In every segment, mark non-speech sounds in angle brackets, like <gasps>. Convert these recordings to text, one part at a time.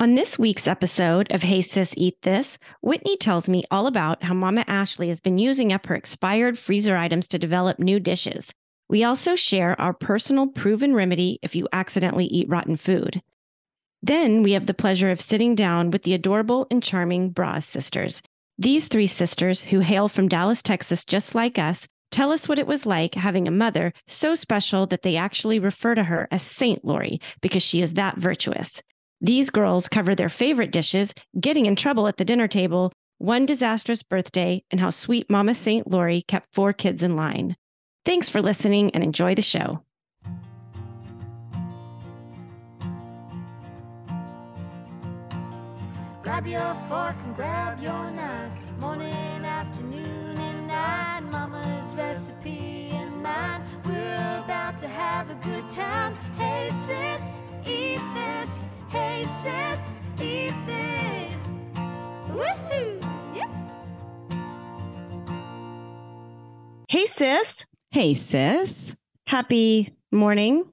On this week's episode of Hey Sis Eat This, Whitney tells me all about how Mama Ashley has been using up her expired freezer items to develop new dishes. We also share our personal proven remedy if you accidentally eat rotten food. Then we have the pleasure of sitting down with the adorable and charming Broas sisters. These three sisters, who hail from Dallas, Texas, just like us, tell us what it was like having a mother so special that they actually refer to her as Saint Lori because she is that virtuous. These girls cover their favorite dishes, getting in trouble at the dinner table, one disastrous birthday, and how sweet Mama St. Lori kept four kids in line. Thanks for listening and enjoy the show. Grab your fork and grab your knife. Morning, afternoon, and night. Mama's recipe and mine. We're about to have a good time. Hey, sis, eat this. Hey, sis, eat this. Woohoo! Yeah. Hey, sis. Hey, sis. Happy morning.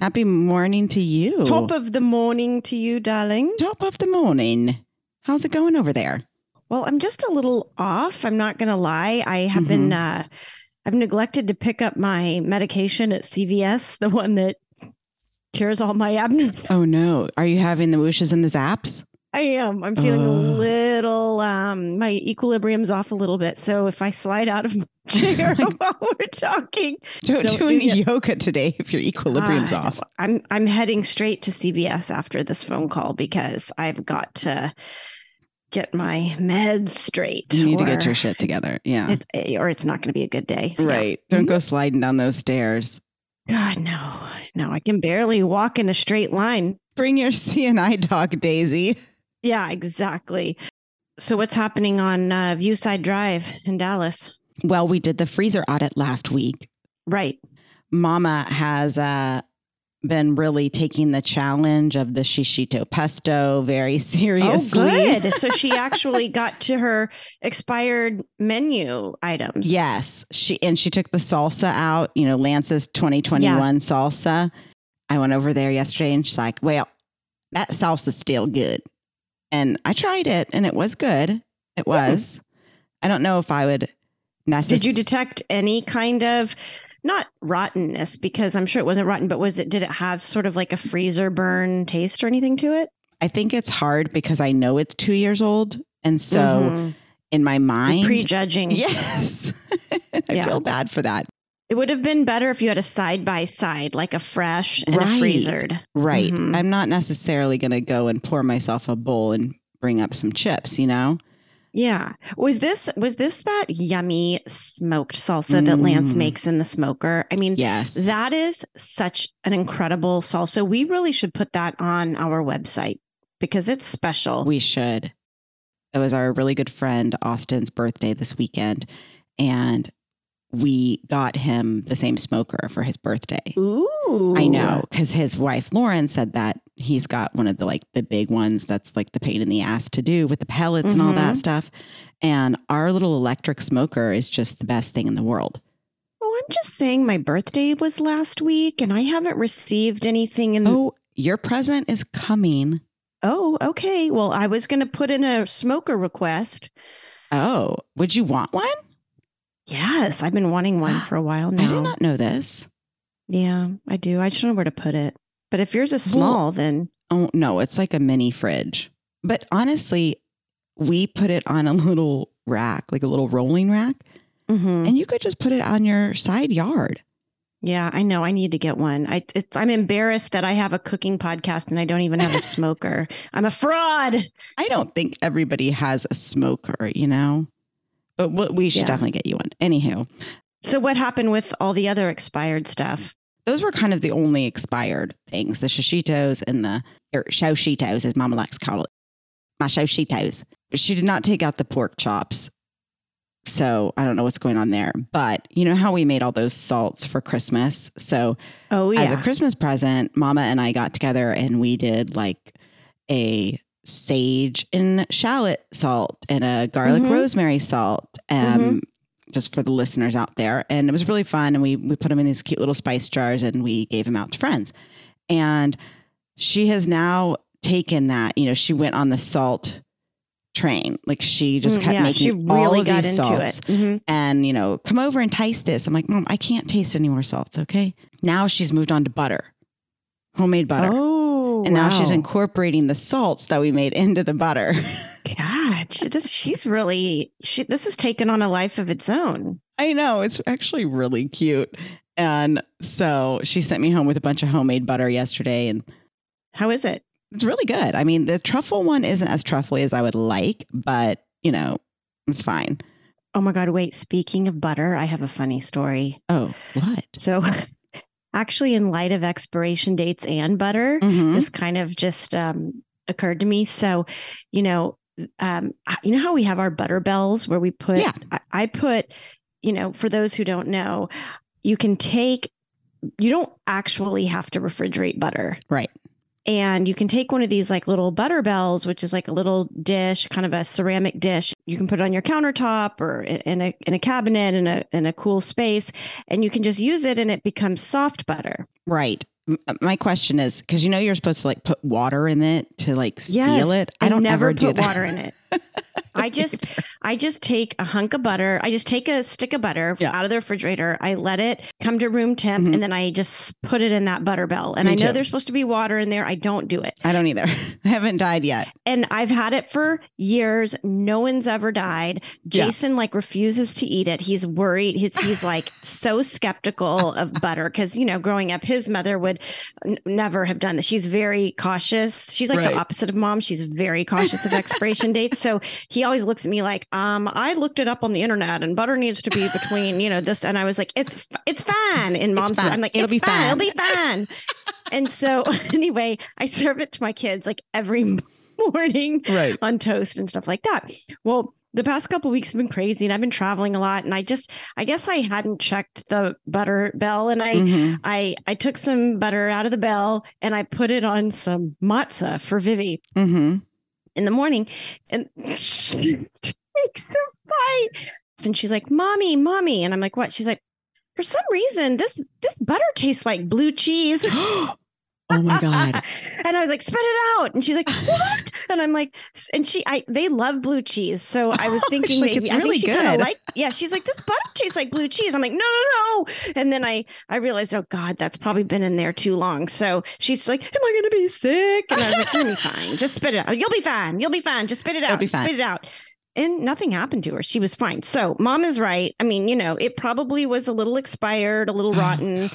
Happy morning to you. Top of the morning to you, darling. Top of the morning. How's it going over there? Well, I'm just a little off. I'm not going to lie. I have been, uh, I've neglected to pick up my medication at CVS, the one that cures all my <laughs> abnormal. Oh no. Are you having the whooshes and the zaps? I am. I'm feeling a little, um, my equilibrium's off a little bit. So if I slide out of my <laughs> chair <laughs> while we're talking, Don't, Don't do any it. yoga today if your equilibrium's I off. I'm I'm heading straight to CVS after this phone call because I've got to get my meds straight. You need to get your shit together. Yeah. It, or it's not going to be a good day. Yeah. right. Don't go sliding down those stairs. God, no, no, I can barely walk in a straight line. Bring your <laughs> CNI dog, Daisy. Yeah, exactly. So what's happening on uh, Viewside Drive in Dallas? Well, we did the freezer audit last week. Right. Mama has uh, been really taking the challenge of the shishito pesto very <laughs> seriously. Oh, good. <laughs> so she actually got to her expired menu items. Yes, she and she took the salsa out. You know, Lance's 2021 salsa. I went over there yesterday, and she's like, "Well, that salsa's still good." And I tried it, and it was good. It hmm. was. I don't know if I would. Necess- Did you detect any kind of not rottenness because I'm sure it wasn't rotten, but was it did it have sort of like a freezer burn taste or anything to it? I think it's hard because I know it's two years old, and so Mhm. in my mind, prejudging. <laughs> yes, <laughs> I Yeah. feel bad for that. It would have been better if you had a side by side, like a fresh and a Right. freezered. Right. Mhm. I'm not necessarily going to go and pour myself a bowl and bring up some chips. You know. Yeah. Was this was this that yummy smoked salsa that Lance Mm. makes in the smoker? I mean, Yes. that is such an incredible salsa. We really should put that on our website because it's special. We should. It was our really good friend Austin's birthday this weekend, and we got him the same smoker for his birthday. Ooh. I know because his wife Lauren said that he's got one of the like the big ones that's like the pain in the ass to do with the pellets and all that mm-hmm. stuff. And our little electric smoker is just the best thing in the world. Oh, I'm just saying my birthday was last week and I haven't received anything in Oh, your present is coming. Oh, okay. Well, I was going to put in a smoker request. Oh, would you want one? Yes, I've been wanting one <gasps> for a while now. I did not know this. Yeah, I do. I just don't know where to put it. But if yours is small, then Oh, no, it's like a mini fridge. But honestly, we put it on a little rack, like a little rolling rack, Mhm. and you could just put it on your side yard. yeah, I know. I need to get one. I I'm embarrassed that I have a cooking podcast and I don't even have a <laughs> smoker. I'm a fraud. I don't think everybody has a smoker, you know, but what we should Yeah. definitely get you one. Anywho, So what happened with all the other expired stuff? Those were kind of the only expired things the shishitos and the or shoshitos, as Mama likes to call it. My shoshitos. She did not take out the pork chops. So I don't know what's going on there. But you know how we made all those salts for Christmas? So Oh yeah. as a. Christmas present, Mama and I got together and we did like a sage and shallot salt and a garlic Mhm. rosemary salt. Um, just for the listeners out there. And it was really fun. And we we put them in these cute little spice jars and we gave them out to friends. And she has now taken that, you know, she went on the salt train. Like she just Mm, kept yeah, making she all really of got these into salts it. Mhm. and, you know, come over and taste this. I'm like, Mom, I can't taste any more salts. Okay. Now she's moved on to butter, homemade butter. Oh, and now she's incorporating the salts that we made into the butter. <laughs> God, she, this she's really she. This has taken on a life of its own. I know. It's actually really cute. And so she sent me home with a bunch of homemade butter yesterday and How is it? it's really good. I mean, the truffle one isn't as truffly as I would like, but you know, it's fine. Oh my God! Wait. Speaking of butter, I have a funny story. Oh, what? So, <laughs> actually, in light of expiration dates and butter, Mhm. this kind of just um, occurred to me. So, you know, um, you know how we have our butter bells where we put. Yeah. I, I put. You know, for those who don't know, you can take. You don't actually have to refrigerate butter. Right. And you can take one of these like little butter bells, which is like a little dish, kind of a ceramic dish. You can put it on your countertop or in a in a cabinet in a in a cool space, and you can just use it, and it becomes soft butter. Right. Uh, My question is because you know you're supposed to like put water in it to like seal it. I don't never ever do put that. water in it. <laughs> I just <laughs> I just take a hunk of butter. I just take a stick of butter Yeah. out of the refrigerator. I let it come to room temp, Mhm. and then I just put it in that butter bell. And Me I know too. there's supposed to be water in there. I don't do it. I don't either. <laughs> I haven't died yet. and I've had it for years. No one's ever died. Yeah. Jason like refuses to eat it. He's worried. He's he's <laughs> like so skeptical of butter because you know, growing up, his mother would n- never have done this. She's very cautious. She's like Right. the opposite of mom. She's very cautious of expiration dates. So he always looks at me like, um, I looked it up on the internet, and butter needs to be <laughs> between you know this. And I was like, it's it's fine. And mom's fine. I'm like, It'll be fine. It'll be fine. <laughs> and so <laughs> anyway, I serve it to my kids like every morning Right. on toast and stuff like that. Well, the past couple weeks have been crazy and I've been traveling a lot and I just I guess I hadn't checked the butter bell and I Mhm. I I took some butter out of the bell and I put it on some matzah for Vivi Mhm. In the morning and <laughs> she takes a bite and she's like, "Mommy, mommy." And I'm like, "What?" She's like, "For some reason, this this butter tastes like blue cheese." <gasps> <laughs> oh my god. <laughs> and I was like, spit it out. And she's like, what? and I'm like, and she, I, they love blue cheese. So I was <laughs> thinking, like, maybe, "It's I think really good." Like, yeah, she's like, this butter tastes like blue cheese. I'm like, no, no, no. And then I, I realized, oh God, that's probably been in there too long. So she's like, am I going to be sick? And I was like, you'll be fine. <laughs> Just spit it out. You'll be fine. You'll be fine. Just spit it out. Spit it out. And nothing happened to her. She was fine. So mom is right. I mean, you know, it probably was a little expired, a little Oh, rotten.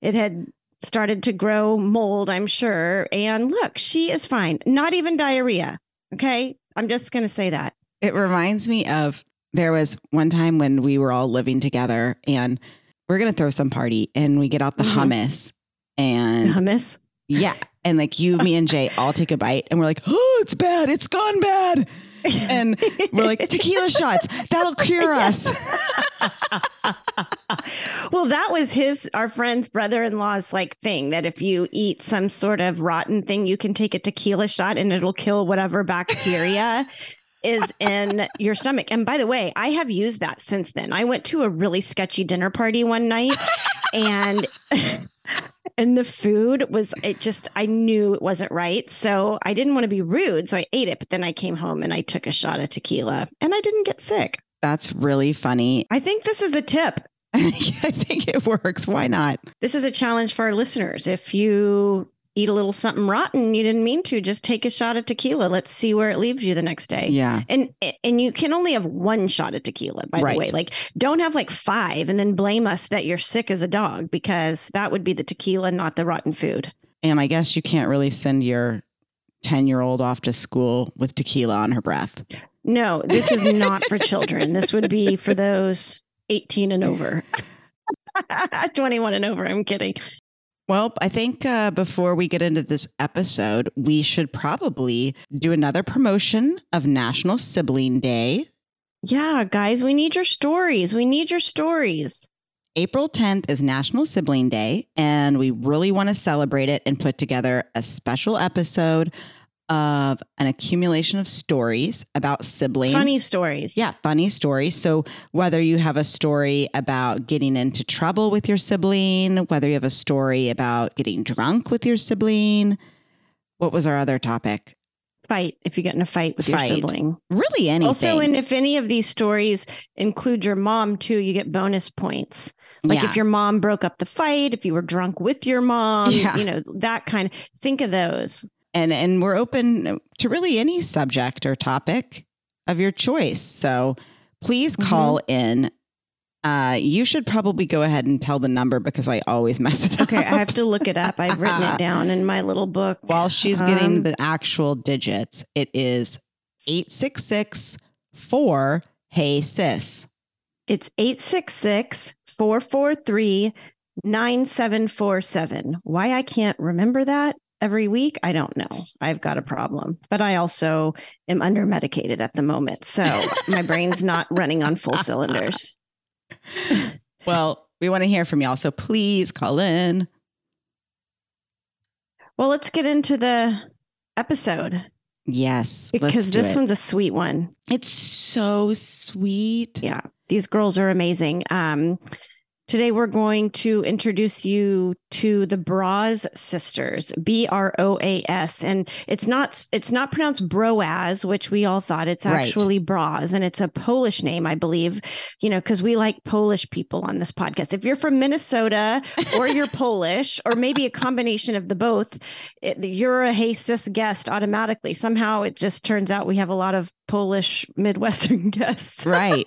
It had started to grow mold, I'm sure. And look, she is fine. Not even diarrhea. Okay. I'm just going to say that. It reminds me of there was one time when we were all living together and we're going to throw some party and we get out the Mhm. hummus and Hummus. yeah. And like you, me, and Jay all take a bite and we're like, oh, it's bad. It's gone bad. And we're like, tequila shots. That'll cure <laughs> us. well, that was his, our friend's brother in law's like thing that if you eat some sort of rotten thing, you can take a tequila shot and it'll kill whatever bacteria <laughs> is in your stomach. And by the way, I have used that since then. I went to a really sketchy dinner party one night and. <laughs> And the food was, it just, I knew it wasn't right. So I didn't want to be rude. So I ate it. But then I came home and I took a shot of tequila and I didn't get sick. That's really funny. I think this is a tip. <laughs> I think it works. Why not? This is a challenge for our listeners. If you eat a little something rotten you didn't mean to, just take a shot of tequila. Let's see where it leaves you the next day. Yeah. And and you can only have one shot of tequila, by Right. the way. Like don't have like five and then blame us that you're sick as a dog because that would be the tequila, not the rotten food. And I guess you can't really send your 10 year old off to school with tequila on her breath. No, this is not for children. <laughs> This would be for those 18 and over. <laughs> 21 and over. I'm kidding. Well, I think uh, before we get into this episode, we should probably do another promotion of National Sibling Day. Yeah, guys, we need your stories. We need your stories. April 10th is National Sibling Day, and we really want to celebrate it and put together a special episode of an accumulation of stories about siblings. Funny stories. Yeah, funny stories. So, whether you have a story about getting into trouble with your sibling, whether you have a story about getting drunk with your sibling, What was our other topic? Fight if you get in a fight with Fight. your sibling. Really anything. Also, and if any of these stories include your mom too, you get bonus points. Like Yeah. if your mom broke up the fight, if you were drunk with your mom, Yeah. you know, that kind of think of those. And and we're open to really any subject or topic of your choice. So please Mm-hmm. call in. Uh, you should probably go ahead and tell the number because I always <laughs> mess it up. Okay, I have to look it up. I've written it <laughs> down in my little book. While she's getting Um, the actual digits, it is 866 4 Hey Sis. It's 866 443 9747. Why I can't remember that every week, I don't know. I've got a problem, but I also am under medicated at the moment. So my brain's not running on full cylinders. <laughs> Well, we want to hear from y'all. So please call in. Well, let's get into the episode Yes. let's because this it. one's a sweet one. It's so sweet. Yeah, these girls are amazing. Um, today we're going to introduce you to the Braz sisters, B R O A S, and it's not it's not pronounced Broaz, which we all thought it's Right. actually Braz, and it's a Polish name, I believe. You know, because we like Polish people on this podcast. If you're from Minnesota or you're Polish, or maybe a combination of the both, it, you're a Hey Sis guest automatically. Somehow it just turns out we have a lot of Polish Midwestern <laughs> guests. Right.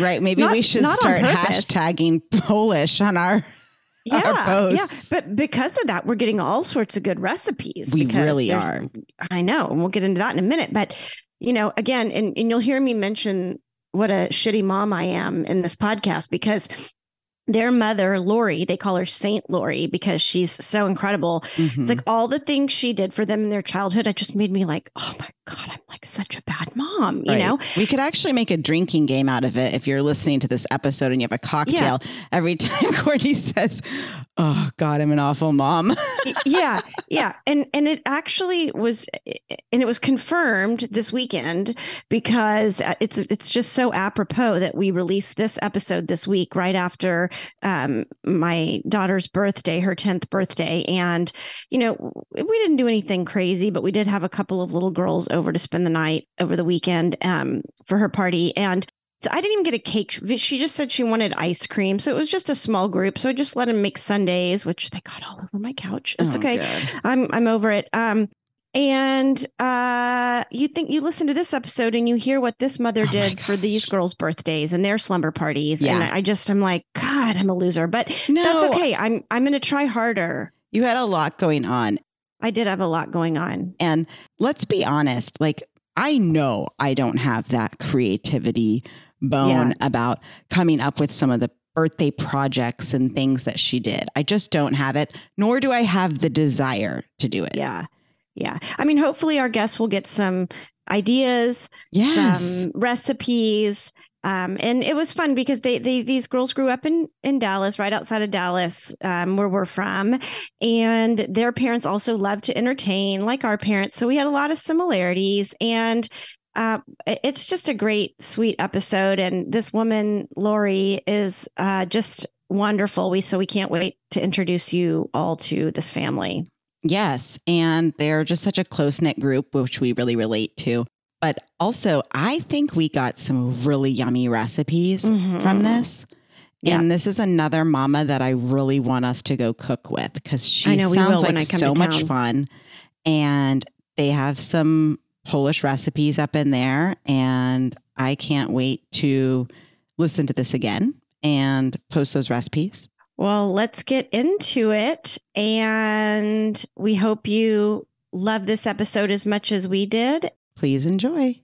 Right. Maybe Not- we should start hashtagging Polish on our <laughs> posts. Yeah, but because of that, we're getting all sorts of good recipes. We really are. I know, and we'll get into that in a minute. But you know, again, and, and you'll hear me mention what a shitty mom I am in this podcast because their mother, Lori, they call her Saint Lori because she's so incredible. Mhm. It's like all the things she did for them in their childhood. It just made me like, oh my God, I'm like such a bad mom, you Right. know? we could actually make a drinking game out of it if you're listening to this episode and you have a cocktail every <laughs> time Courtney says, "Oh God, I'm an awful mom." <laughs> Yeah yeah. And and it actually was and it was confirmed this weekend because uh, it's it's just so apropos that we released this episode this week right after um my daughter's birthday her 10th birthday. And you know we didn't do anything crazy but we did have a couple of little girls over to spend the night over the weekend um for her party. And I didn't even get a cake. She just said she wanted ice cream. So it was just a small group. So I just let them make sundaes, which they got all over my couch. It's Oh, okay. good. I'm I'm over it. Um and uh you think you listen to this episode and you hear what this mother Oh did for these girls' birthdays and their slumber parties. Yeah. And I just I'm like, God, I'm a loser. But No, that's okay. I'm I'm gonna try harder. You had a lot going on, I did have a lot going on. and let's be honest. Like I know I don't have that creativity bone about coming up with some of the birthday projects and things that she did. I just don't have it, nor do I have the desire to do it. Yeah. Yeah. I mean, hopefully our guests will get some ideas, Yes. some recipes. Um, and it was fun because they, they these girls grew up in in Dallas, right outside of Dallas, um, where we're from, and their parents also love to entertain, like our parents. So we had a lot of similarities, and uh, it's just a great, sweet episode. And this woman, Lori, is uh, just wonderful. We so we can't wait to introduce you all to this family. Yes. And they're just such a close knit group, which we really relate to. But also, I think we got some really yummy recipes Mhm. from this. Yeah. And this is another mama that I really want us to go cook with because she know sounds like so to much fun. And they have some Polish recipes up in there. And I can't wait to listen to this again and post those recipes. Well, let's get into it. And we hope you love this episode as much as we did. Please enjoy.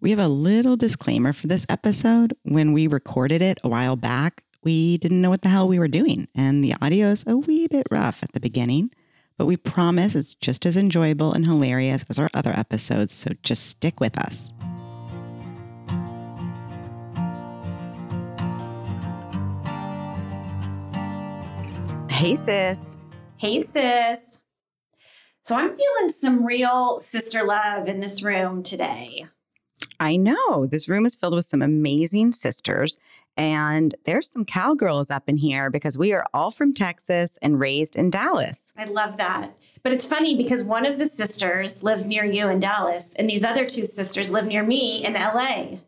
We have a little disclaimer for this episode. When we recorded it a while back, we didn't know what the hell we were doing, and the audio is a wee bit rough at the beginning, but we promise it's just as enjoyable and hilarious as our other episodes, so just stick with us. Hey, sis. Hey, sis. So I'm feeling some real sister love in this room today. I know. This room is filled with some amazing sisters. And there's some cowgirls up in here because we are all from Texas and raised in Dallas. I love that. But it's funny because one of the sisters lives near you in Dallas, and these other two sisters live near me in LA.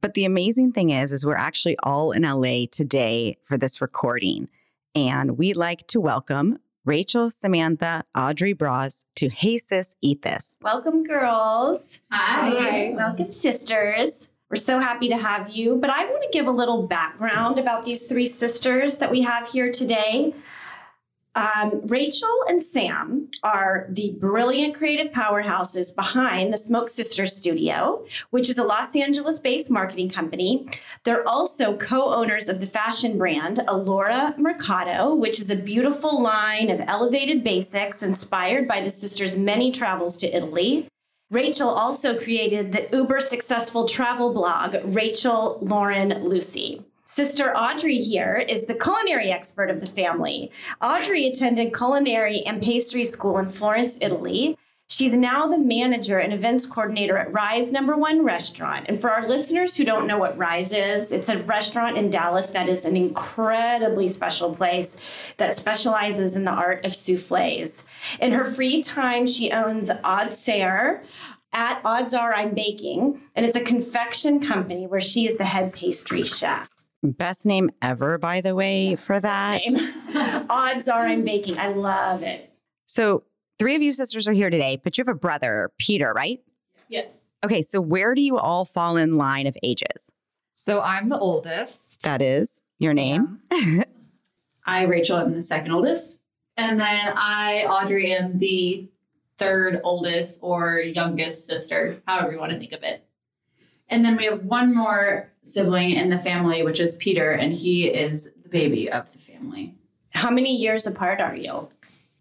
But the amazing thing is, is we're actually all in LA today for this recording. And we'd like to welcome Rachel, Samantha, Audrey Broas to Hey Sis, Eat This. Welcome, girls. Hi. Welcome, sisters. We're so happy to have you. But I want to give a little background about these three sisters that we have here today. Um, Rachel and Sam are the brilliant creative powerhouses behind the Smoke Sisters Studio, which is a Los Angeles based marketing company. They're also co owners of the fashion brand Alora Mercado, which is a beautiful line of elevated basics inspired by the sisters' many travels to Italy. Rachel also created the uber successful travel blog, Rachel Lauren Lucy. Sister Audrey here is the culinary expert of the family. Audrey attended culinary and pastry school in Florence, Italy. She's now the manager and events coordinator at Rise Number One Restaurant. And for our listeners who don't know what Rise is, it's a restaurant in Dallas that is an incredibly special place that specializes in the art of souffles. In her free time, she owns Odd Sayer at Odds Are I'm Baking, and it's a confection company where she is the head pastry chef. Best name ever, by the way, for that. <laughs> Odds Are I'm Baking. I love it. So, three of you sisters are here today, but you have a brother, Peter, right? Yes. Okay, so where do you all fall in line of ages? So I'm the oldest. That is your name. Sam. <laughs> I, Rachel, am the second oldest. And then I, Audrey, am the third oldest or youngest sister, however you want to think of it. And then we have one more sibling in the family, which is Peter, and he is the baby of the family. How many years apart are you?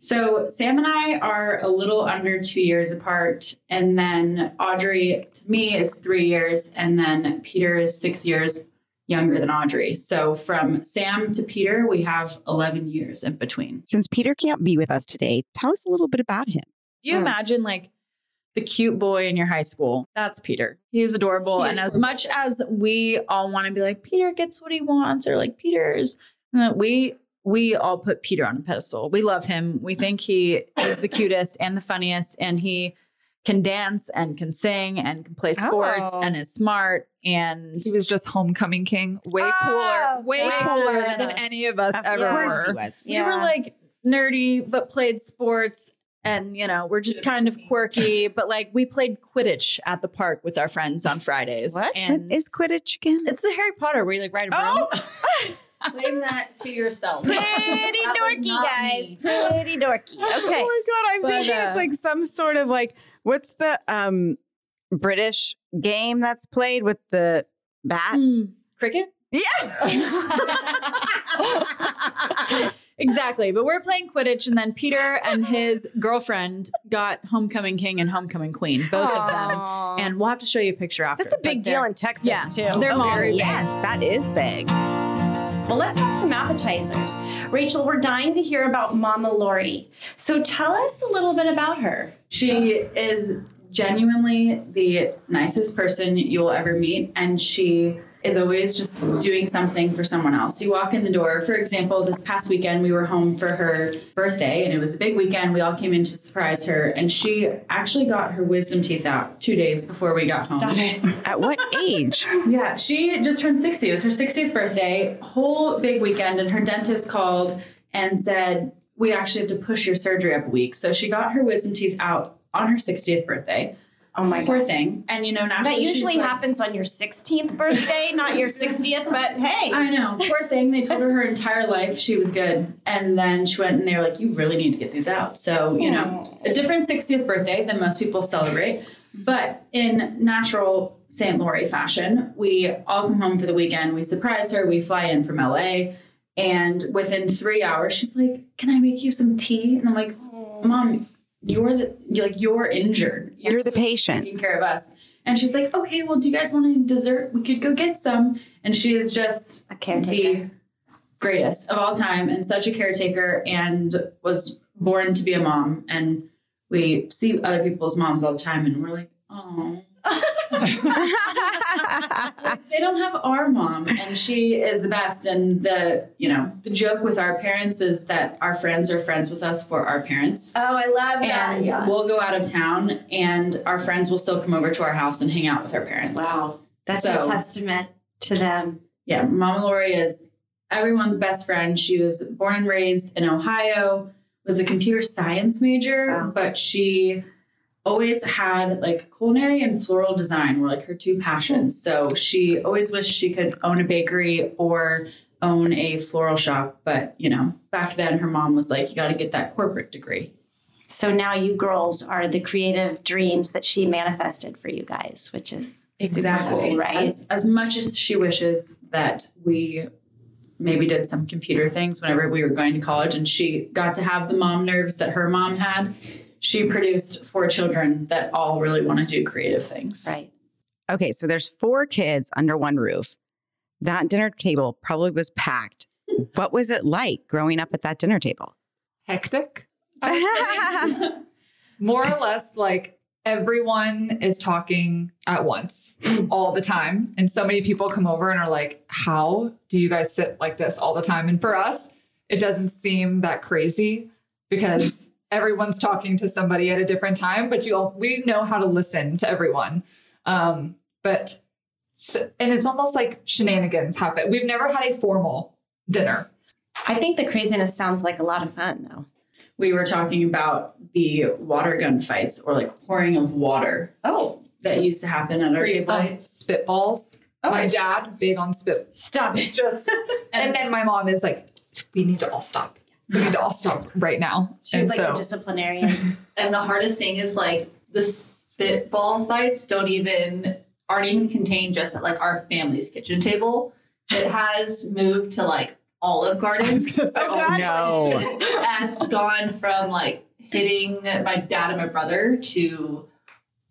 So Sam and I are a little under two years apart, and then Audrey to me is three years, and then Peter is six years younger than Audrey. So from Sam to Peter, we have eleven years in between. Since Peter can't be with us today, tell us a little bit about him. You imagine like the cute boy in your high school. That's Peter. He's adorable. He and is as much as we all want to be like, Peter gets what he wants, or like Peter's, uh, we we all put Peter on a pedestal. We love him. We think he is the cutest and the funniest, and he can dance and can sing and can play sports Oh. and is smart. And He was just homecoming king. Way Oh, cooler, way yes. cooler than any of us Of ever course were. was. we were like nerdy but played sports and you know we're just kind of quirky but like we played quidditch at the park with our friends on fridays What? and Is Quidditch again? it's the harry potter where you like ride a broom <laughs> Claim that to yourself. Pretty dorky, guys. me. Pretty dorky. <laughs> Okay. Oh my god, I'm But, thinking it's uh, like some sort of like what's the um British game that's played with the bats? Mm, cricket Yeah. <laughs> exactly but we're playing quidditch and then peter and his girlfriend got homecoming king and homecoming queen both of them and we'll have to show you a picture after That's a big deal in Texas, yeah, too. they're Oh, models. yes, that is big. Well, let's have some appetizers. Rachel, we're dying to hear about Mama Lori. So tell us a little bit about her. She is genuinely the nicest person you will ever meet, and she is always just doing something for someone else. You walk in the door, for example, this past weekend we were home for her birthday, and it was a big weekend. We all came in to surprise her, and she actually got her wisdom teeth out two days before we got home. Stop it. <laughs> At what age? Yeah, she just turned 60. It was her 60th birthday, whole big weekend, and her dentist called and said, We actually have to push your surgery up a week. So she got her wisdom teeth out on her 60th birthday. Oh my Poor God. thing. And you know, naturally, That usually like- happens on your 16th birthday, not your 60th, but hey. I know. Poor thing. They told her her entire life she was good. And then she went and they were like, You really need to get these out. So, you know, a different 60th birthday than most people celebrate. But in natural St. Lori fashion, we all come home for the weekend. We surprise her. We fly in from LA. And within three hours, she's like, Can I make you some tea? And I'm like, Mom, you're the you're like you're injured. You're the supposed to patient. taking care of us. And she's like, okay, well, do you guys want any dessert? We could go get some. And she is just A caretaker. the greatest of all time and such a caretaker and was born to be a mom. And we see other people's moms all the time and we're like, oh. They don't have our mom and she is the best and the you know the joke with our parents is that our friends are friends with us for our parents Oh, I love that. and we'll go out of town and our friends will still come over to our house and hang out with our parents Wow. That's a testament to them. yeah mama lori is everyone's best friend she was born and raised in ohio was a computer science major Wow. but she always had like culinary and floral design were like her two passions so she always wished she could own a bakery or own a floral shop but you know back then her mom was like you got to get that corporate degree So now you girls are the creative dreams that she manifested for you guys, which is Exactly. Right? As, as much as she wishes that we maybe did some computer things whenever we were going to college and she got to have the mom nerves that her mom had, she produced four children that all really want to do creative things. right. Okay, so there's four kids under one roof. That dinner table probably was packed. What was it like growing up at that dinner table? Hectic. <laughs> More or less like everyone is talking at once all the time. And so many people come over and are like, How do you guys sit like this all the time? And for us, it doesn't seem that crazy because everyone's talking to somebody at a different time, but you all, we know how to listen to everyone. Um, but so, and it's almost like shenanigans happen. We've never had a formal dinner. I think the craziness sounds like a lot of fun, though. We were talking about the water gun fights or like pouring of water Oh, that used to happen at our Create table. um, spitballs. My dad, big on spit. stop it. Just <laughs> and then my mom is like, we need to all stop. We need to all stop right now. She's and like so a disciplinarian. <laughs> And the hardest thing is like the spitball fights don't even aren't even contained just at like our family's kitchen table. It has moved to like Olive Garden. <laughs> Oh, no. Has gone from like hitting my dad and my brother to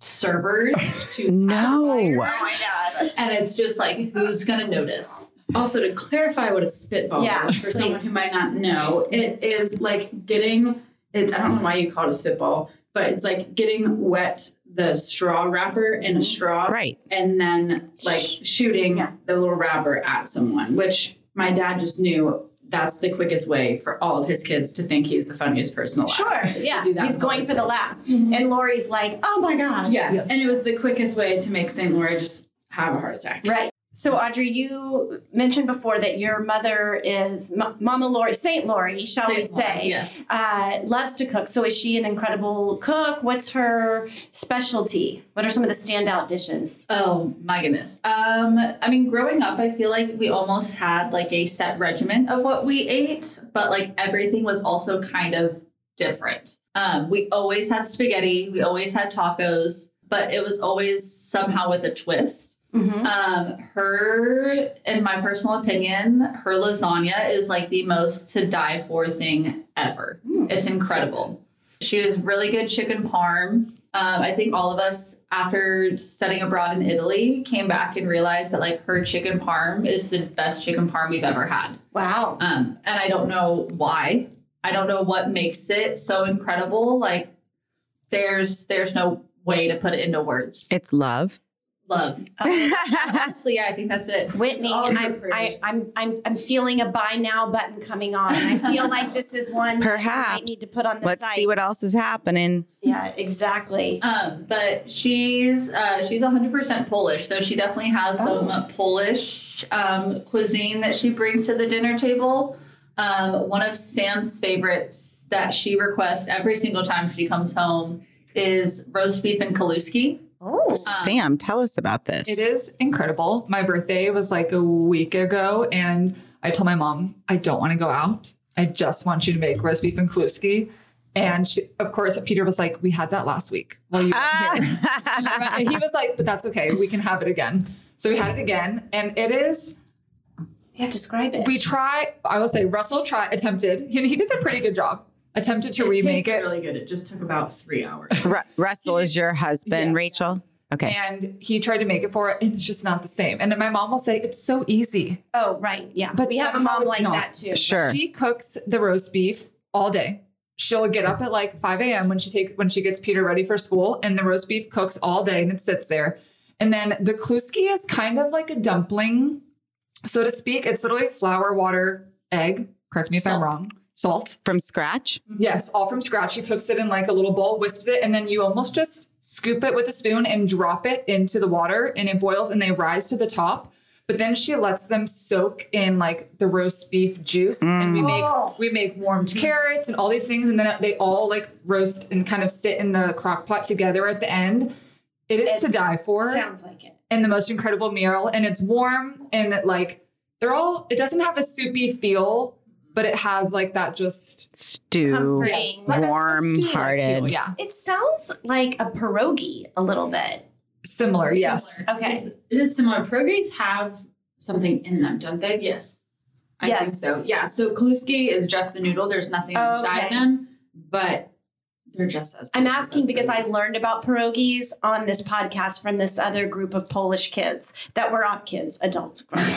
servers to No. Oh and it's just like who's gonna notice? Also, to clarify what a spitball Yeah, is for someone who might not know, it is like getting it. I don't know why you call it a spitball, but it's like getting wet the straw wrapper in a straw, Right. and then like shooting the little wrapper at someone. Which my dad just knew that's the quickest way for all of his kids to think he's the funniest person alive. Sure. is to Yeah. do that He's going public for the places. laughs. And Lori's like, oh my God. Yeah, and it was the quickest way to make St. Lori just have a heart attack. Right. So, Audrey, you mentioned before that your mother is M- Mama Lori, Saint Lori, shall we Saint Lori, say? yes. Uh, loves to cook. So, is she an incredible cook? What's her specialty? What are some of the standout dishes? Oh my goodness. Um, I mean, growing up, I feel like we almost had like a set regimen of what we ate, but like everything was also kind of different. Um, we always had spaghetti, we always had tacos, but it was always somehow with a twist. Mm-hmm. Um, her, in my personal opinion, her lasagna is like the most to die for thing ever. It's incredible. She was really good chicken parm. Um, I think all of us, after studying abroad in Italy, came back and realized that like her chicken parm is the best chicken parm we've ever had. Wow. Um, and I don't know why. I don't know what makes it so incredible. Like there's there's no way to put it into words. It's love. Love. <laughs> Honestly, yeah, I think that's it. Whitney, It's all of her I'm, I, prayers. I'm, I'm, I'm feeling a buy now button coming on. I feel like this is one perhaps you might Perhaps. need to put on the Let's site. see what else is happening. yeah, exactly. Um, but she's uh, she's 100% Polish, so she definitely has some Polish um, cuisine that she brings to the dinner table. Um, one of Sam's favorites that she requests every single time she comes home is roast beef and kluski. Oh, Sam, tell us about this. It is incredible. My birthday was like a week ago, and I told my mom, I don't want to go out. I just want you to make roast beef and kluski. And she, of course, Peter was like, We had that last week while you were here. <laughs> and and he was like, But that's okay. We can have it again. So we had it again. And it is, yeah, describe it. we try, I will say, Russell tried, attempted, and he did a pretty good job, attempted to remake it. really good. It just took about three hours. <laughs> Ru- Russell is your husband, Yes. Rachel? Okay. And he tried to make it for it. It's just not the same. And then my mom will say, It's so easy. oh, right. Yeah. But we have a mom like not. that too. Sure. She cooks the roast beef all day. she'll get up at like 5 a.m. when she takes when she gets Peter ready for school, and the roast beef cooks all day and it sits there. And then the kluski is kind of like a dumpling, so to speak. It's literally flour, water, egg. Correct me if I'm wrong. Salt. From scratch? Yes, all from scratch. She cooks it in like a little bowl, whisps it, and then you almost just scoop it with a spoon and drop it into the water, and it boils and they rise to the top. But then she lets them soak in like the roast beef juice, and we make Oh. we make warmed carrots and all these things, and then they all like roast and kind of sit in the crock pot together at the end. It is to die for Sounds like it. and the most incredible meal and it's warm and it, like they're all it doesn't have a soupy feel but it has like that just Stew. Comforting. that- that Warm stew-like hearted. feel, yeah It sounds like a pierogi a little bit. similar yes Okay. It is similar. Pierogies have something in them, don't they? Yes. I think Yes. so. Yeah. So kluski is just the noodle. There's nothing oh, inside them, but they're just as. I'm asking as because I learned about pierogies on this podcast from this other group of Polish kids that were not kids, adults, growing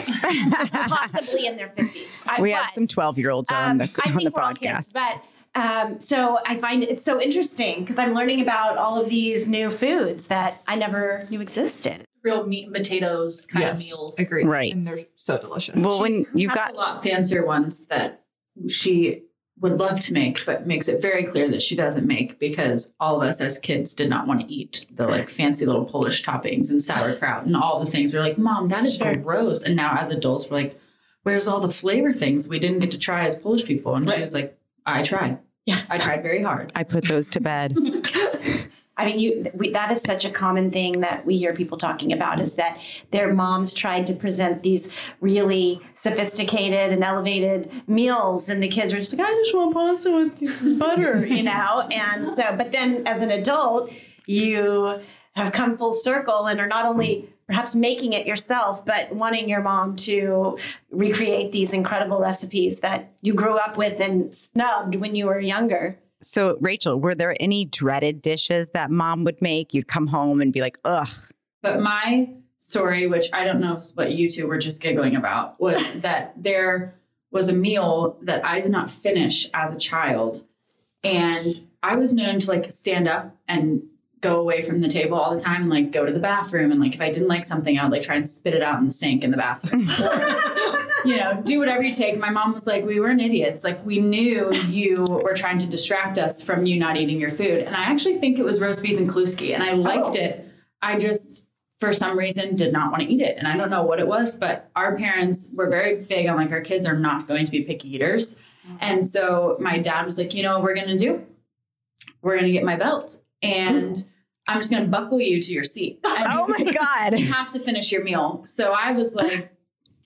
up, <laughs> possibly in their 50s. I- we had some 12 year olds on Um, the, on the think kids, podcast. but um, so I find it so interesting because I'm learning about all of these new foods that I never knew existed. real meat and potatoes kind yes of meals. agreed Right. and they're so delicious Well, when you've got a lot fancier ones that she would love to make, but makes it very clear that she doesn't make because all of us as kids did not want to eat the like fancy little Polish toppings and sauerkraut and all the things. We're like, Mom, that is very gross. And now as adults, we're like, Where's all the flavor things we didn't get to try as Polish people? And she was like, I tried. Yeah. I tried very hard. I put those to bed. <laughs> I mean, you we, that is such a common thing that we hear people talking about is that their moms tried to present these really sophisticated and elevated meals, and the kids were just like, "I just want pasta with butter," <laughs> you know. And so, but then as an adult, you have come full circle and are not only perhaps making it yourself, but wanting your mom to recreate these incredible recipes that you grew up with and snubbed when you were younger. So, Rachel, were there any dreaded dishes that mom would make? You'd come home and be like, ugh. But my story, which I don't know what you two were just giggling about, was <laughs> that there was a meal that I did not finish as a child. And I was known to like stand up and go away from the table all the time and like go to the bathroom. And like if I didn't like something, I would like try and spit it out in the sink in the bathroom. Or, <laughs> you know, do whatever you take. My mom was like, we weren't idiots. Like we knew you were trying to distract us from you not eating your food. And I actually think it was roast beef and kluski. And I liked oh. it. I just for some reason did not want to eat it and i don't know what it was but our parents were very big on like our kids are not going to be picky eaters mm-hmm. and so my dad was like you know what we're going to do we're going to get my belt and i'm just going to buckle you to your seat <laughs> and Oh my God. you <laughs> have to finish your meal so i was like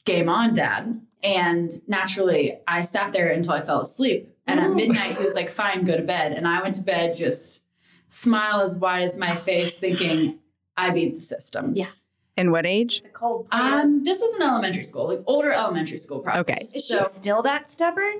game on dad and naturally i sat there until i fell asleep and at midnight he was like fine go to bed and i went to bed just smile as wide as my face thinking i beat the system Yeah. And what age? The cold um, this was in elementary school, like older elementary school, probably. Okay. Is so she still that stubborn?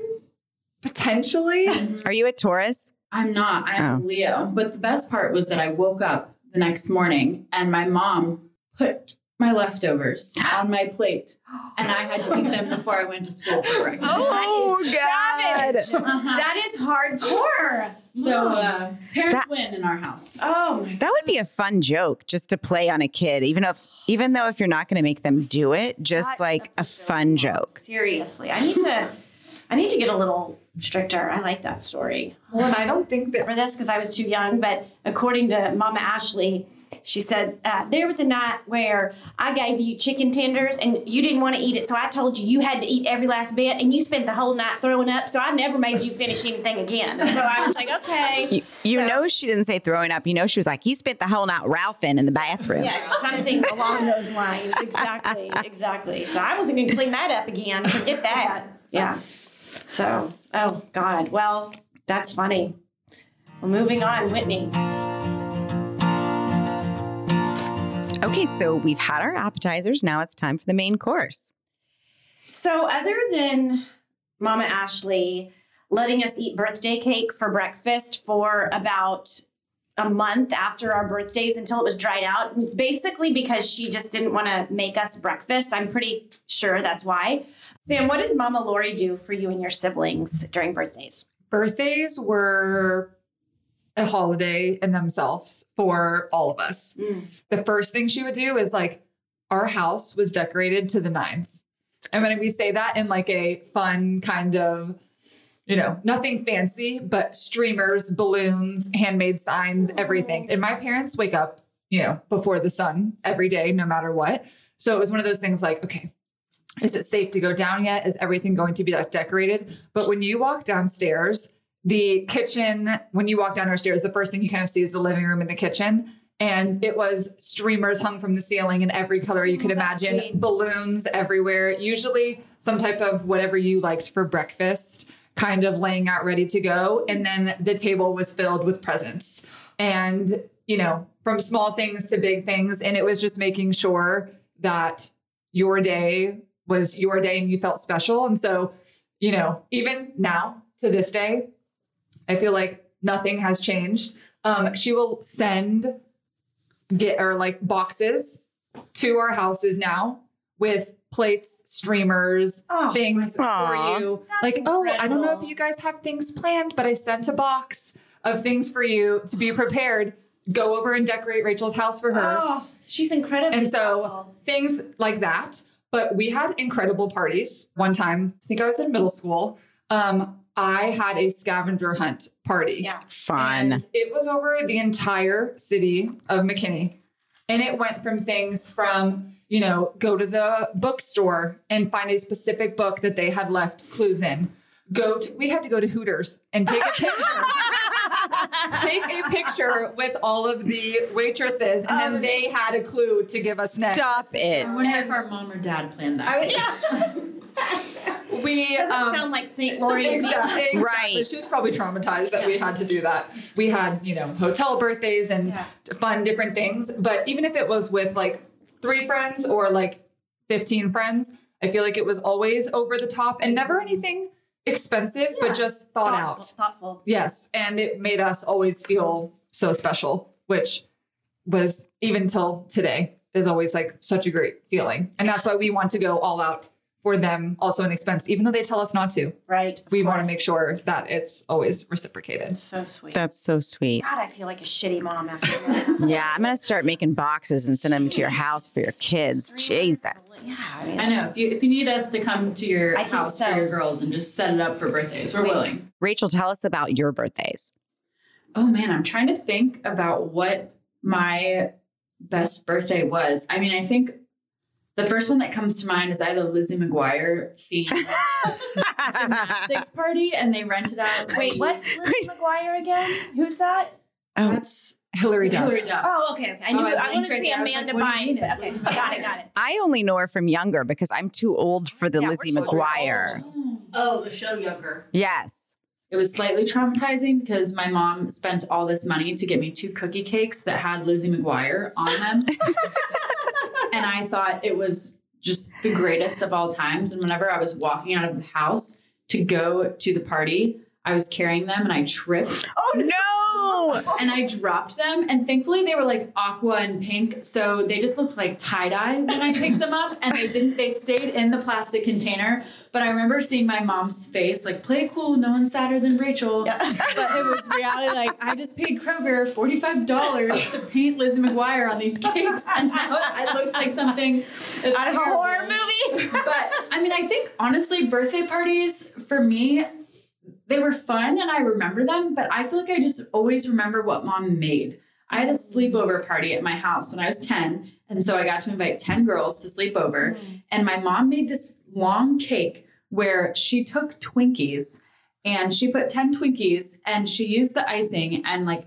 potentially <laughs> Are you a Taurus? I'm not. I'm Oh. Leo. But the best part was that I woke up the next morning and my mom put my leftovers <gasps> on my plate, and I had to eat them before I went to school for breakfast. Oh, Savage. Uh-huh. That is hardcore. So uh, parents That- win in our house. Oh my That would be a fun joke just to play on a kid, even if even though if you're not going to make them do it, just Such like a fun joke. Seriously, I need to. I need to get a little stricter. I like that story well and i don't think that for this because I was too young. But according to Mama Ashley, she said uh, there was a night where I gave you chicken tenders and you didn't want to eat it, so I told you you had to eat every last bit, and you spent the whole night throwing up. So I never made you finish anything again. And so I was like, okay. You, you So- know she didn't say throwing up. You know she was like, you spent the whole night Ralphing in the bathroom. Yeah, something <laughs> along those lines. Exactly, exactly. So I wasn't going to clean that up again. Forget that. Yeah. So, oh God. Well, that's funny. Well, moving on, Whitney. Okay, so we've had our appetizers. Now it's time for the main course. So, other than Mama Ashley letting us eat birthday cake for breakfast for about a month after our birthdays until it was dried out, it's basically because she just didn't want to make us breakfast. I'm pretty sure that's why. Sam, what did Mama Lori do for you and your siblings during birthdays? birthdays were a holiday in themselves for all of us. Mm. The first thing she would do is like, our house was decorated to the nines. And when we say that in like a fun kind of, you know, nothing fancy, but streamers, balloons, handmade signs, everything. And my parents wake up, you know, before the sun every day, no matter what. So it was one of those things like, okay, is it safe to go down yet? Is everything going to be like decorated? But when you walk downstairs, the kitchen, when you walk down our stairs, the first thing you kind of see is the living room and the kitchen. And it was streamers hung from the ceiling in every color you oh, could imagine, balloons everywhere, usually some type of whatever you liked for breakfast, kind of laying out ready to go. And then the table was filled with presents. And, you know, from small things to big things. And it was just making sure that your day was your day and you felt special. And so, you know, even now to this day, I feel like nothing has changed. Um, she will send get or like boxes to our houses now with plates, streamers, Oh, things Aw. for you. like, oh, I don't know if you guys have things planned, but I sent a box of things for you to be prepared. Go over and decorate Rachel's house for her. Oh, she's incredible. And so things like that. But we had incredible parties. One time, I think I was in middle school. Um, I had a scavenger hunt party. Yeah. Fun. And it was over the entire city of McKinney. And it went from things from, you know, go to the bookstore and find a specific book that they had left clues in. Go to, we had to go to Hooters and take a picture. <laughs> take a picture with all of the waitresses, and then they had a clue to give us next. Stop it. I wonder if our mom or dad planned that. <laughs> We Doesn't um, sound like St. Lori. to me. Exactly. exactly. Right. She was probably traumatized that we had to do that. We had, you know, hotel birthdays and Yeah. fun different things. But even if it was with like three friends or like 15 friends, I feel like it was always over the top and never anything expensive, Yeah. but just thought Thoughtful, out. Thoughtful. Yes. And it made us always feel so special, which was even till today is always like such a great feeling. And that's why we want to go all out for them, also an expense, even though they tell us not to. Right. We want to make sure that it's always reciprocated. So sweet. That's so sweet. God, I feel like a shitty mom after <laughs> that. Yeah, I'm gonna start making boxes and send them to your house for your kids. Jesus. Yeah. I, mean, I know. If you if you need us to come to your I think house so. for your girls and just set it up for birthdays, we're Wait. willing. Rachel, tell us about your birthdays. Oh man, I'm trying to think about what my best birthday was. I mean, I think the first one that comes to mind is I had a Lizzie McGuire themed <laughs> gymnastics party, and they rented out. Wait, what's Lizzie McGuire again? Who's that? Oh, That's Hilary Duff. Hilary Duff. Oh, okay, okay. I knew. Oh, I I, want to see there. I was Amanda like, what do you Bynes. mean but it's Okay, got it, got it. I only know her from younger because I'm too old for the Yeah, Lizzie so McGuire. Oh, the show Younger. Yes. It was slightly traumatizing because my mom spent all this money to get me two cookie cakes that had Lizzie McGuire on them. <laughs> and I thought it was just the greatest of all times. And whenever I was walking out of the house to go to the party, I was carrying them and I tripped Oh no! <laughs> and I dropped them. And thankfully they were like aqua and pink. So they just looked like tie-dye when I picked them up. And they didn't they stayed in the plastic container. But I remember seeing my mom's face, like, play cool, no one's sadder than Rachel. <laughs> But it was reality like I just paid Kroger $45 to paint Lizzie McGuire on these cakes. And now it looks like something Out of a horror movie. but I mean, I think honestly, birthday parties for me, they were fun and I remember them, but I feel like I just always remember what mom made. I had a mm. sleepover party at my house when I was 10. And so I got to invite 10 girls to sleep over. Mm. And my mom made this long cake where she took Twinkies and she put 10 Twinkies and she used the icing and like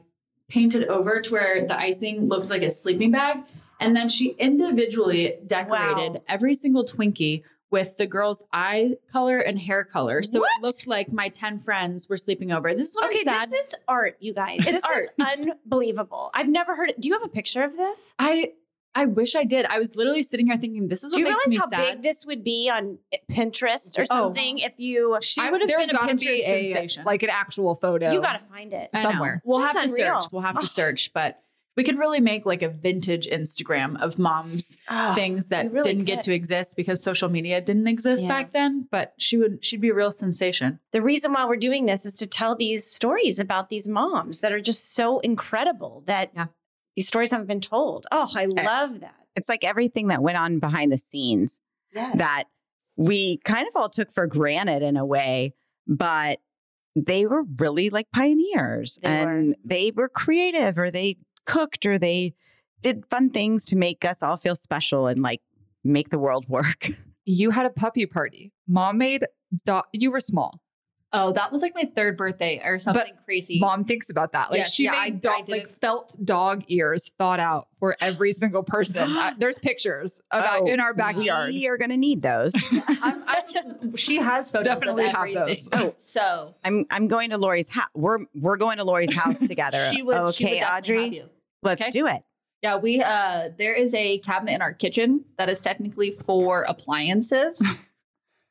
painted over to where the icing looked like a sleeping bag. And then she individually decorated Wow. every single Twinkie with the girl's eye color and hair color. So What? it looked like my 10 friends were sleeping over. This is what Okay, I'm sad. this is art, you guys. It's this art. is unbelievable. I've never heard it. Do you have a picture of this? I I wish I did. I was literally sitting here thinking, this is what. Do you makes realize me how sad. big this would be on eh, Pinterest or Oh. something if you she I- would have been a Pinterest be a sensation. like an actual photo. you got to find it. Somewhere. We'll That's have to unreal. search. We'll have to Oh. <sighs> search. But We could really make like a vintage Instagram of mom's ah, things that really didn't get to exist because social media didn't exist Yeah. back then. But she would she'd be a real sensation. The reason why we're doing this is to tell these stories about these moms that are just so incredible that Yeah. these stories haven't been told. Oh, I eh, love that. It's like everything that went on behind the scenes Yes. that we kind of all took for granted in a way, but they were really like pioneers They were. and they were creative or they cooked or they did fun things to make us all feel special and like make the world <laughs> work. You had a puppy party. Mom made dog. You were small. Oh, that was like my third birthday or something crazy. Mom thinks about that. Like Yes, she yeah, I- made I dog, did like felt dog ears thought out for every single person. Uh, <gasps> there's pictures about Oh, in our backyard. We are going to need those. <laughs> I'm, I'm, she has photos Definitely of have those. Oh, so I'm I'm going to Lori's house. We're we're going to Lori's house <laughs> together. she would. okay, she would Audrey, have you. let's Okay. do it. Yeah, we uh there is a cabinet in our kitchen that is technically for appliances. <laughs>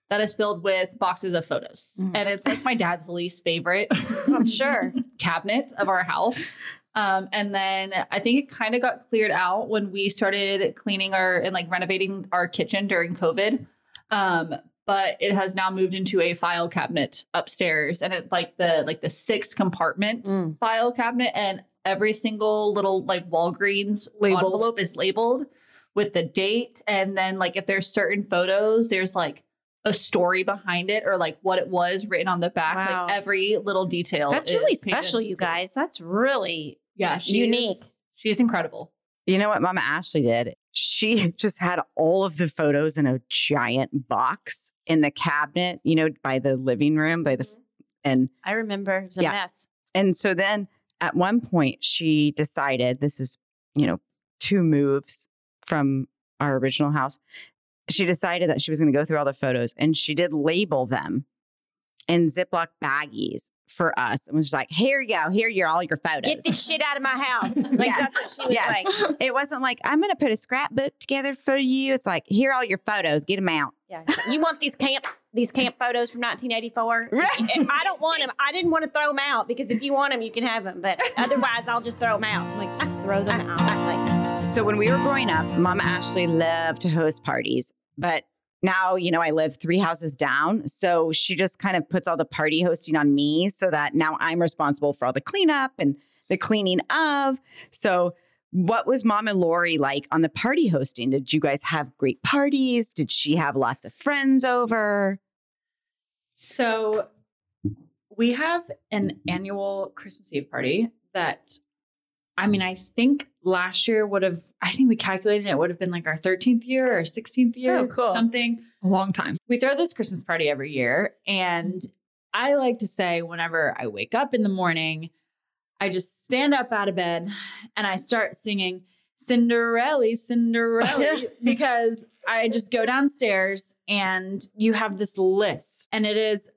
that is filled with boxes of photos. Mhm. And it's like my dad's least favorite <laughs> I'm sure. cabinet of our house. Um, and then I think it kind of got cleared out when we started cleaning our and like renovating our kitchen during COVID. Um, but it has now moved into a file cabinet upstairs and it like the like the six compartment Mm. file cabinet and every single little like Walgreens Labeled. envelope is labeled with the date and then like if there's certain photos there's like a story behind it or like what it was written on the back Wow. like every little detail That's is really painted. special, you guys. That's really yeah she's, unique. she's incredible You know what Mama Ashley did? She <laughs> just had all of the photos in a giant box in the cabinet, you know, by the living room, by the mm-hmm. and I remember it was a Yeah. mess. and so then at one point she decided this is, you know, two moves from our original house. She decided that she was going to go through all the photos and she did label them in Ziploc baggies for us and was just like, here you go, here you're all your photos. Get this shit out of my house. <laughs> Like Yes. that's what she was Yes. like. <laughs> It wasn't like, I'm going to put a scrapbook together for you. It's like, here are all your photos, get them out. Yeah. You want these camp these camp photos from 1984? <laughs> Right. I don't want them. I didn't want to throw them out because if you want them, you can have them. But otherwise, I'll just throw them out. I'm like, just throw them out. Like, So when we were growing up, Mama Ashley loved to host parties, but now, you know, I live three houses down. So she just kind of puts all the party hosting on me so that now I'm responsible for all the cleanup and the cleaning of. So what was Mama Lori like on the party hosting? Did you guys have great parties? Did she have lots of friends over? So we have an annual Christmas Eve party that I mean, I think last year would have I think we calculated it would have been like our 13th year or 16th year, Oh, cool. something. A long time. We throw this Christmas party every year. And I like to say, whenever I wake up in the morning, I just stand up out of bed and I start singing Cinderella, Cinderella, <laughs> because I just go downstairs and you have this list, and it is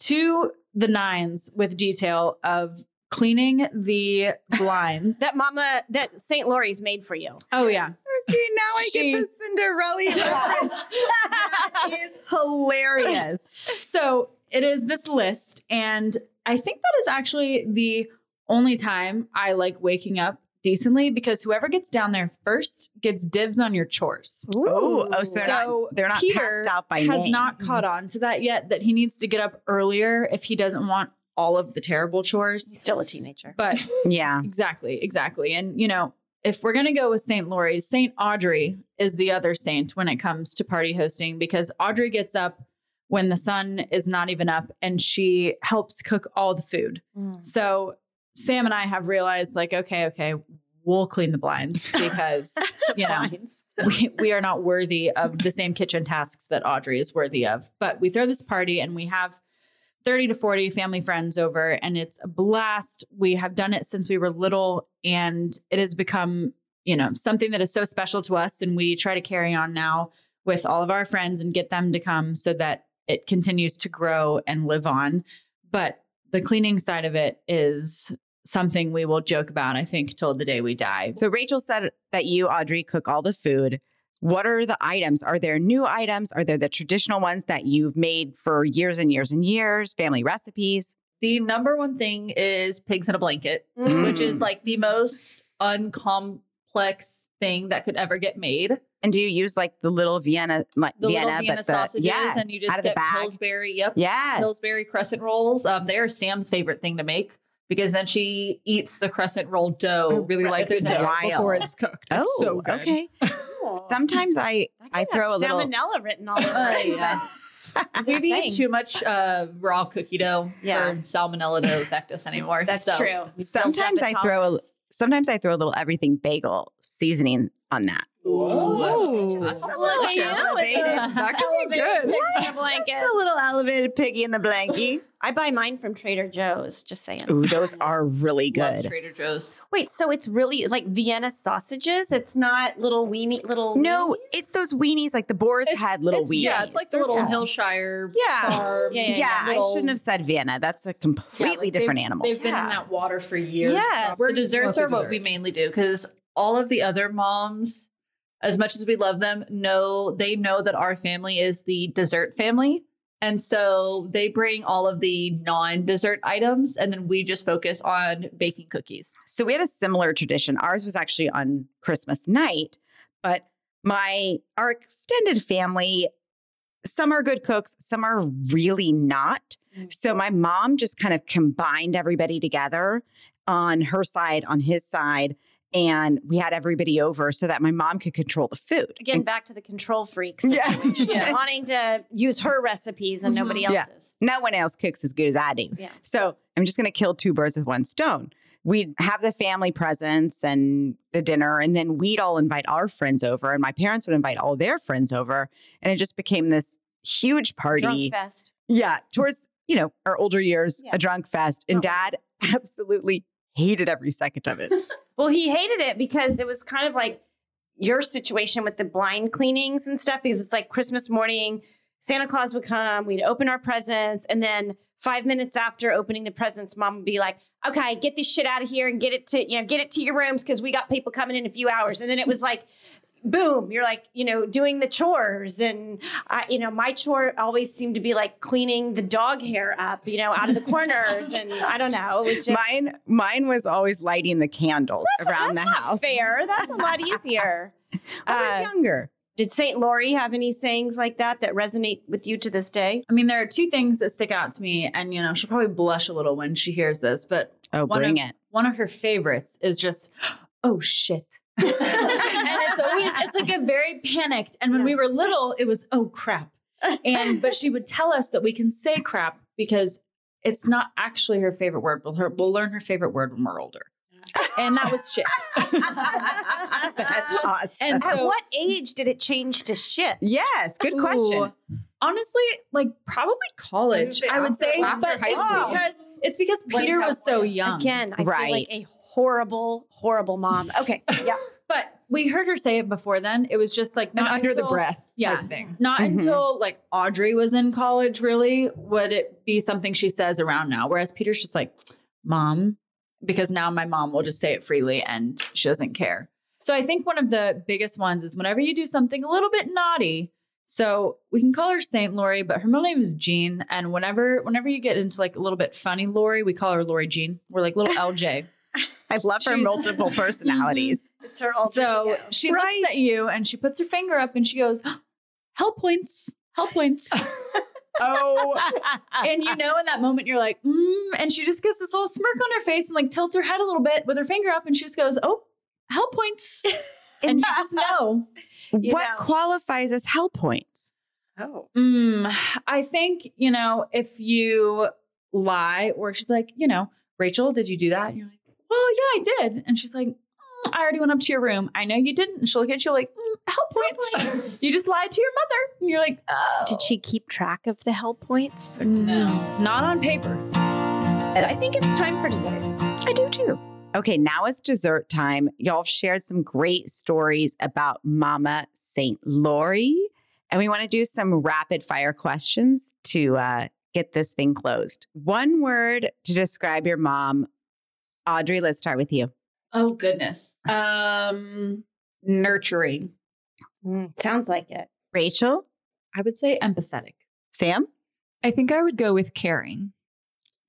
to the nines with detail of cleaning the blinds. <laughs> that mama, that St. Lori's made for you. oh, yeah. Okay, now I She- get the Cinderella <laughs> reference. that is hilarious. So it is this list. And I think that is actually the only time I like waking up decently because whoever gets down there first gets dibs on your chores. Oh, oh, so they're So not they're not Peter passed out by has name. not caught mm-hmm. on to that yet that he needs to get up earlier if he doesn't want all of the terrible chores. Still a teenager. But <laughs> yeah. exactly, exactly. And you know, if we're gonna go with St. Lori's, St. Audrey is the other saint when it comes to party hosting because Audrey gets up when the sun is not even up and she helps cook all the food. Mm. So Sam and I have realized, like, okay, okay, we'll clean the blinds <laughs> because you know we, we are not worthy of the same kitchen tasks that Audrey is worthy of. But we throw this party and we have 30 to 40 family friends over, and it's a blast. We have done it since we were little, and it has become, you know, something that is so special to us. And we try to carry on now with all of our friends and get them to come so that it continues to grow and live on. But the cleaning side of it is something we will joke about, I think, till the day we die. So Rachel said that you, Audrey, cook all the food. What are the items? Are there new items? Are there the traditional ones that you've made for years and years and years? Family recipes? The number one thing is pigs in a blanket, Mm. which is like the most uncomplex thing that could ever get made. And do you use like the little Vienna, like The Vienna, little Vienna but the, sausages, yes, and you just out the get bag? Pillsbury. Yep. Yes. Pillsbury crescent rolls. Um, they are Sam's favorite thing to make because then she eats the crescent roll dough. Really right like through it before it's cooked. It's Oh, so good. <laughs> okay. Sometimes <laughs> I I throw a little. salmonella written all over it. yeah. but <laughs> We've just eaten saying. too much uh, raw cookie dough Yeah. for salmonella to affect us anymore. That's So, true. We built up Sometimes a I throw a sometimes I throw a little everything bagel seasoning on that. Ooh. Just That's a a little, little you know, elevated. <laughs> That could be good. in a Just a little elevated piggy in the blankie. <laughs> I buy mine from Trader Joe's. Just saying. Ooh, those are really Love good. Trader Joe's. Wait, so it's really like Vienna sausages? It's not little weenie little. No, weenies? it's those weenies. Like the Boar's Head little weenies. Yeah, it's like the little so- Hillshire. Yeah. farm. Yeah, yeah, yeah, I little- shouldn't have said Vienna. That's a completely like, different they've- animal. They've been Yeah. in that water for years. Yes. The desserts Mostly are what we mainly do because all of the other moms, as much as we love them, know they know that our family is the dessert family. And so they bring all of the non dessert items, and then we just focus on baking cookies. So we had a similar tradition. Ours was actually on Christmas night, but my our extended family, some are good cooks, some are really not. Mm. So my mom just kind of combined everybody together on her side, on his side, and we had everybody over so that my mom could control the food. Again, back to the control freaks. <laughs> Yeah. yeah. <laughs> Wanting to use her recipes and nobody mm-hmm. else's. Yeah. no one else cooks as good as I do. Yeah. So I'm just going to kill two birds with one stone. We'd have the family presents and the dinner, and then we'd all invite our friends over, and my parents would invite all their friends over. And it just became this huge party. Drunk fest. Yeah. Towards, you know, our older years, Yeah. a drunk fest. And Oh. dad <laughs> absolutely hated every second of it. Well, he hated it because it was kind of like your situation with the blind cleanings and stuff, because it's like Christmas morning, Santa Claus would come, we'd open our presents, and then five minutes after opening the presents, mom would be like, okay, get this shit out of here and get it to, you know, get it to your rooms because we got people coming in a few hours. And then it was like, boom, you're like, you know, doing the chores. And I, you know, my chore always seemed to be like cleaning the dog hair up, you know, out of the corners. And I don't know. It was just mine, mine was always lighting the candles around that's the not house. Fair. That's a lot <laughs> easier. I was Uh, younger. Did St. Lori have any sayings like that that resonate with you to this day? I mean, there are two things that stick out to me, and you know, she'll probably blush a little when she hears this, but Oh, one bring of, it. One of her favorites is just, <gasps> oh shit. <laughs> and it's always it's like a very panicked. And when we were little, it was oh crap. And but she would tell us that we can say crap because it's not actually her favorite word. We'll, her, we'll learn her favorite word when we're older. And that was shit. <laughs> That's <laughs> awesome. And At what age did it change to shit? yes, good question. Ooh. Honestly, like probably college, say I would say, but high it's school. because it's because Peter was so young. Again, I feel like a horrible, horrible mom. Okay. <laughs> Yeah. But we heard her say it before then. It was just like An not under the breath yeah. type thing. Not Mhm. until like Audrey was in college, really, would it be something she says around now. Whereas Peter's just like, Mom, because now my mom will just say it freely and she doesn't care. So I think one of the biggest ones is whenever you do something a little bit naughty. So we can call her Saint Lori, but her middle name is Jean. And whenever whenever you get into like a little bit funny Lori, we call her Lori Jean. We're like little LJ. I love her multiple <laughs> personalities. It's her alter So ego. she Right. looks at you and she puts her finger up and she goes, <gasps> Hell points, hell points. <laughs> oh, <laughs> and you know, in that moment, you're like, mm, and she just gets this little smirk on her face and like tilts her head a little bit with her finger up and she just goes, Oh, hell points. and you just know. You what know. qualifies as hell points? Oh. Mm, I think, you know, if you lie or she's like, you know, Rachel, did you do that? And you're like, well, yeah, I did. And she's like, "Mm, I already went up to your room. I know you didn't. And she'll look at you like, mm, hell points. <laughs> you just lied to your mother. And you're like, oh. Did she keep track of the hell points? No, not on paper. And I think it's time for dessert. I do too. Okay, now it's dessert time. Y'all have shared some great stories about Mama St. Lori, and we want to do some rapid fire questions to uh, get this thing closed. One word to describe your mom. Audrey, let's start with you. Oh goodness. Um, nurturing. Mm, sounds like it. Rachel, I would say empathetic. Sam, I think I would go with caring.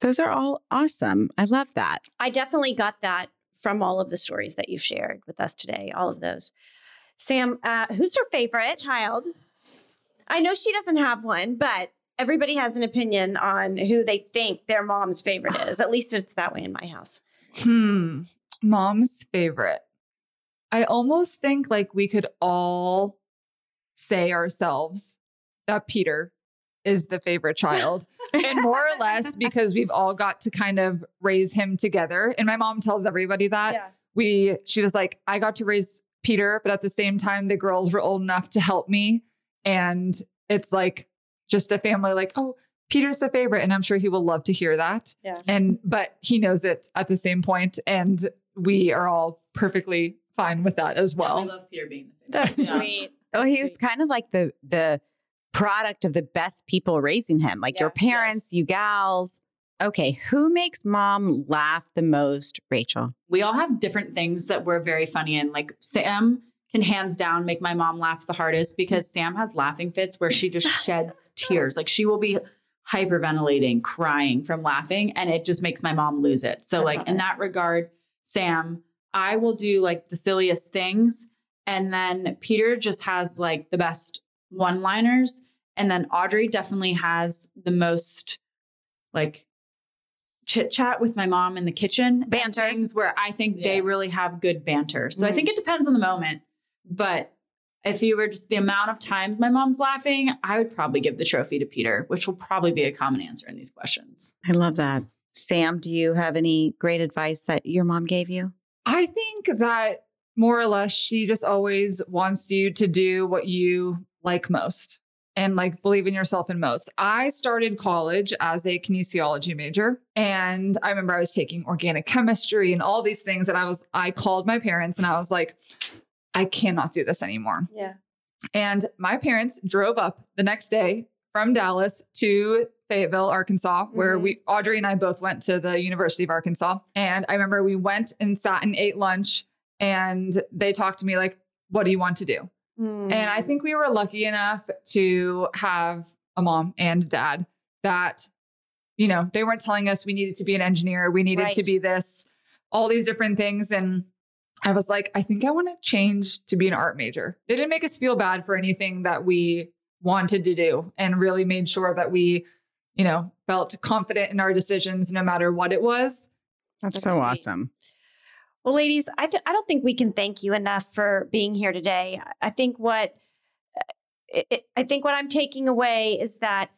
those are all awesome. I love that. I definitely got that from all of the stories that you've shared with us today, all of those. Sam, uh, who's your favorite child? I know she doesn't have one, but everybody has an opinion on who they think their mom's favorite is. At least it's that way in my house. Hmm. Mom's favorite. I almost think like we could all say ourselves that Peter is the favorite child. and more or less <laughs> because we've all got to kind of raise him together. And my mom tells everybody that. We she was like, I got to raise Peter, but at the same time, the girls were old enough to help me. And it's like just a family like, oh, Peter's the favorite. And I'm sure he will love to hear that. Yeah. And but he knows it at the same point, And we are all perfectly fine with that as well. I love Peter being the That's Yeah. sweet. Oh, he was kind of like the the product of the best people raising him, like your Yeah, parents, you gals. Okay, who makes mom laugh the most, Rachel? we all have different things that we're very funny in. Like Sam can hands down make my mom laugh the hardest because Sam has laughing fits where she just <laughs> sheds tears. Like she will be hyperventilating, crying from laughing, and it just makes my mom lose it. So, like in that regard, Sam, I will do like the silliest things. And then Peter just has like the best one liners. And then Audrey definitely has the most like chit chat with my mom in the kitchen. Banter. Things where I think Yeah. they really have good banter. So I think mm-hmm. it depends on the moment. But if you were just the amount of times my mom's laughing, I would probably give the trophy to Peter, which will probably be a common answer in these questions. I love that. Sam, do you have any great advice that your mom gave you? I think that more or less she just always wants you to do what you like most and like believe in yourself in most. I started college as a kinesiology major and I remember I was taking organic chemistry and all these things and I was I called my parents and I was like I cannot do this anymore. Yeah. And my parents drove up the next day from Dallas to Fayetteville, Arkansas, where Mhm. we Audrey and I both went to the University of Arkansas. And I remember we went and sat and ate lunch and they talked to me like, what do you want to do? Mm. And I think we were lucky enough to have a mom and dad that, you know, they weren't telling us we needed to be an engineer, we needed to be this, all these different things. And I was like, I think I want to change to be an art major. They didn't make us feel bad for anything that we wanted to do and really made sure that we, you know, felt confident in our decisions no matter what it was. That's, That's so sweet. awesome. Well, ladies, I, th- I don't think we can thank you enough for being here today. I think what uh, I- I I think what I'm taking away is that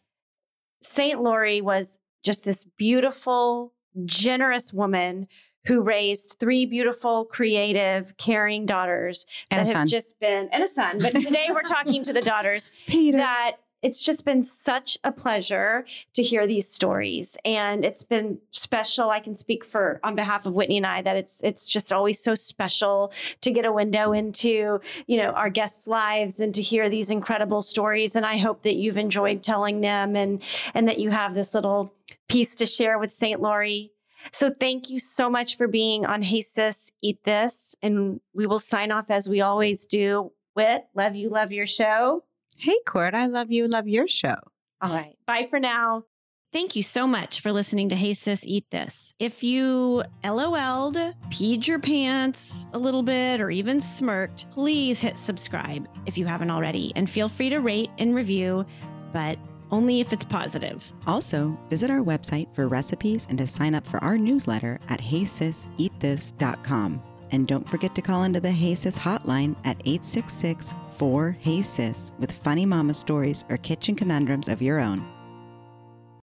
St. Lori was just this beautiful, generous woman who raised three beautiful, creative, caring daughters And a that have son. just been and a son. But today we're talking to the <laughs> daughters Peter. that it's just been such a pleasure to hear these stories and it's been special i can speak for on behalf of whitney and i that it's it's just always so special to get a window into you know our guests lives and to hear these incredible stories and i hope that you've enjoyed telling them and and that you have this little piece to share with st lori so thank you so much for being on hey sis eat this and we will sign off as we always do wit love you love your show hey, Court, I love you. Love your show. all right. Bye for now. Thank you so much for listening to Hey Sis Eat This. If you LOL'd, peed your pants a little bit, or even smirked, please hit subscribe if you haven't already. And feel free to rate and review, but only if it's positive. Also, visit our website for recipes and to sign up for our newsletter at heysiseatthis.com. And don't forget to call into the Hey Sis hotline at 866 4 Hey Sis with funny mama stories or kitchen conundrums of your own.